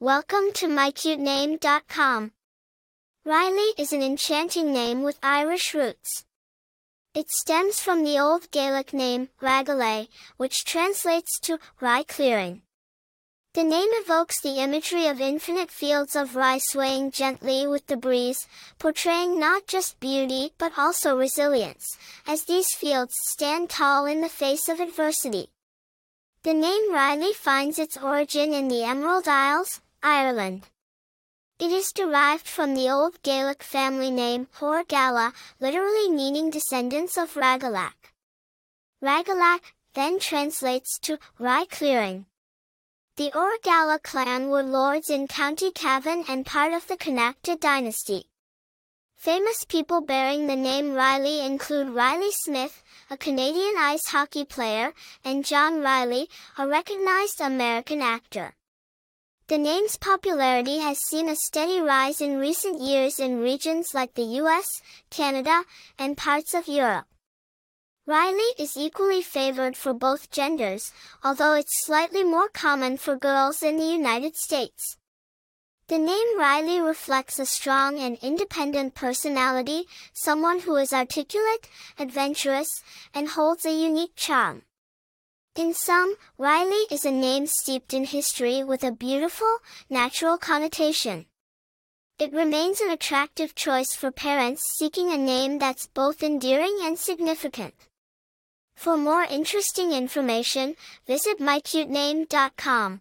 Welcome to mycutename.com. Reilly is an enchanting name with Irish roots. It stems from the Old Gaelic name, Ragale, which translates to rye clearing. The name evokes the imagery of infinite fields of rye swaying gently with the breeze, portraying not just beauty but also resilience, as these fields stand tall in the face of adversity. The name Reilly finds its origin in the Emerald Isles, Ireland. It is derived from the Old Gaelic family name Hor Gala, literally meaning descendants of Ragalach. Ragalach then translates to rye clearing. The Orgalla clan were lords in County Cavan and part of the Connacht dynasty. Famous people bearing the name Reilly include Reilly Smith, a Canadian ice hockey player, and John Reilly, a recognized American actor. The name's popularity has seen a steady rise in recent years in regions like the US, Canada, and parts of Europe. Reilly is equally favored for both genders, although it's slightly more common for girls in the United States. The name Reilly reflects a strong and independent personality, someone who is articulate, adventurous, and holds a unique charm. In sum, Reilly is a name steeped in history with a beautiful, natural connotation. It remains an attractive choice for parents seeking a name that's both endearing and significant. For more interesting information, visit mycutename.com.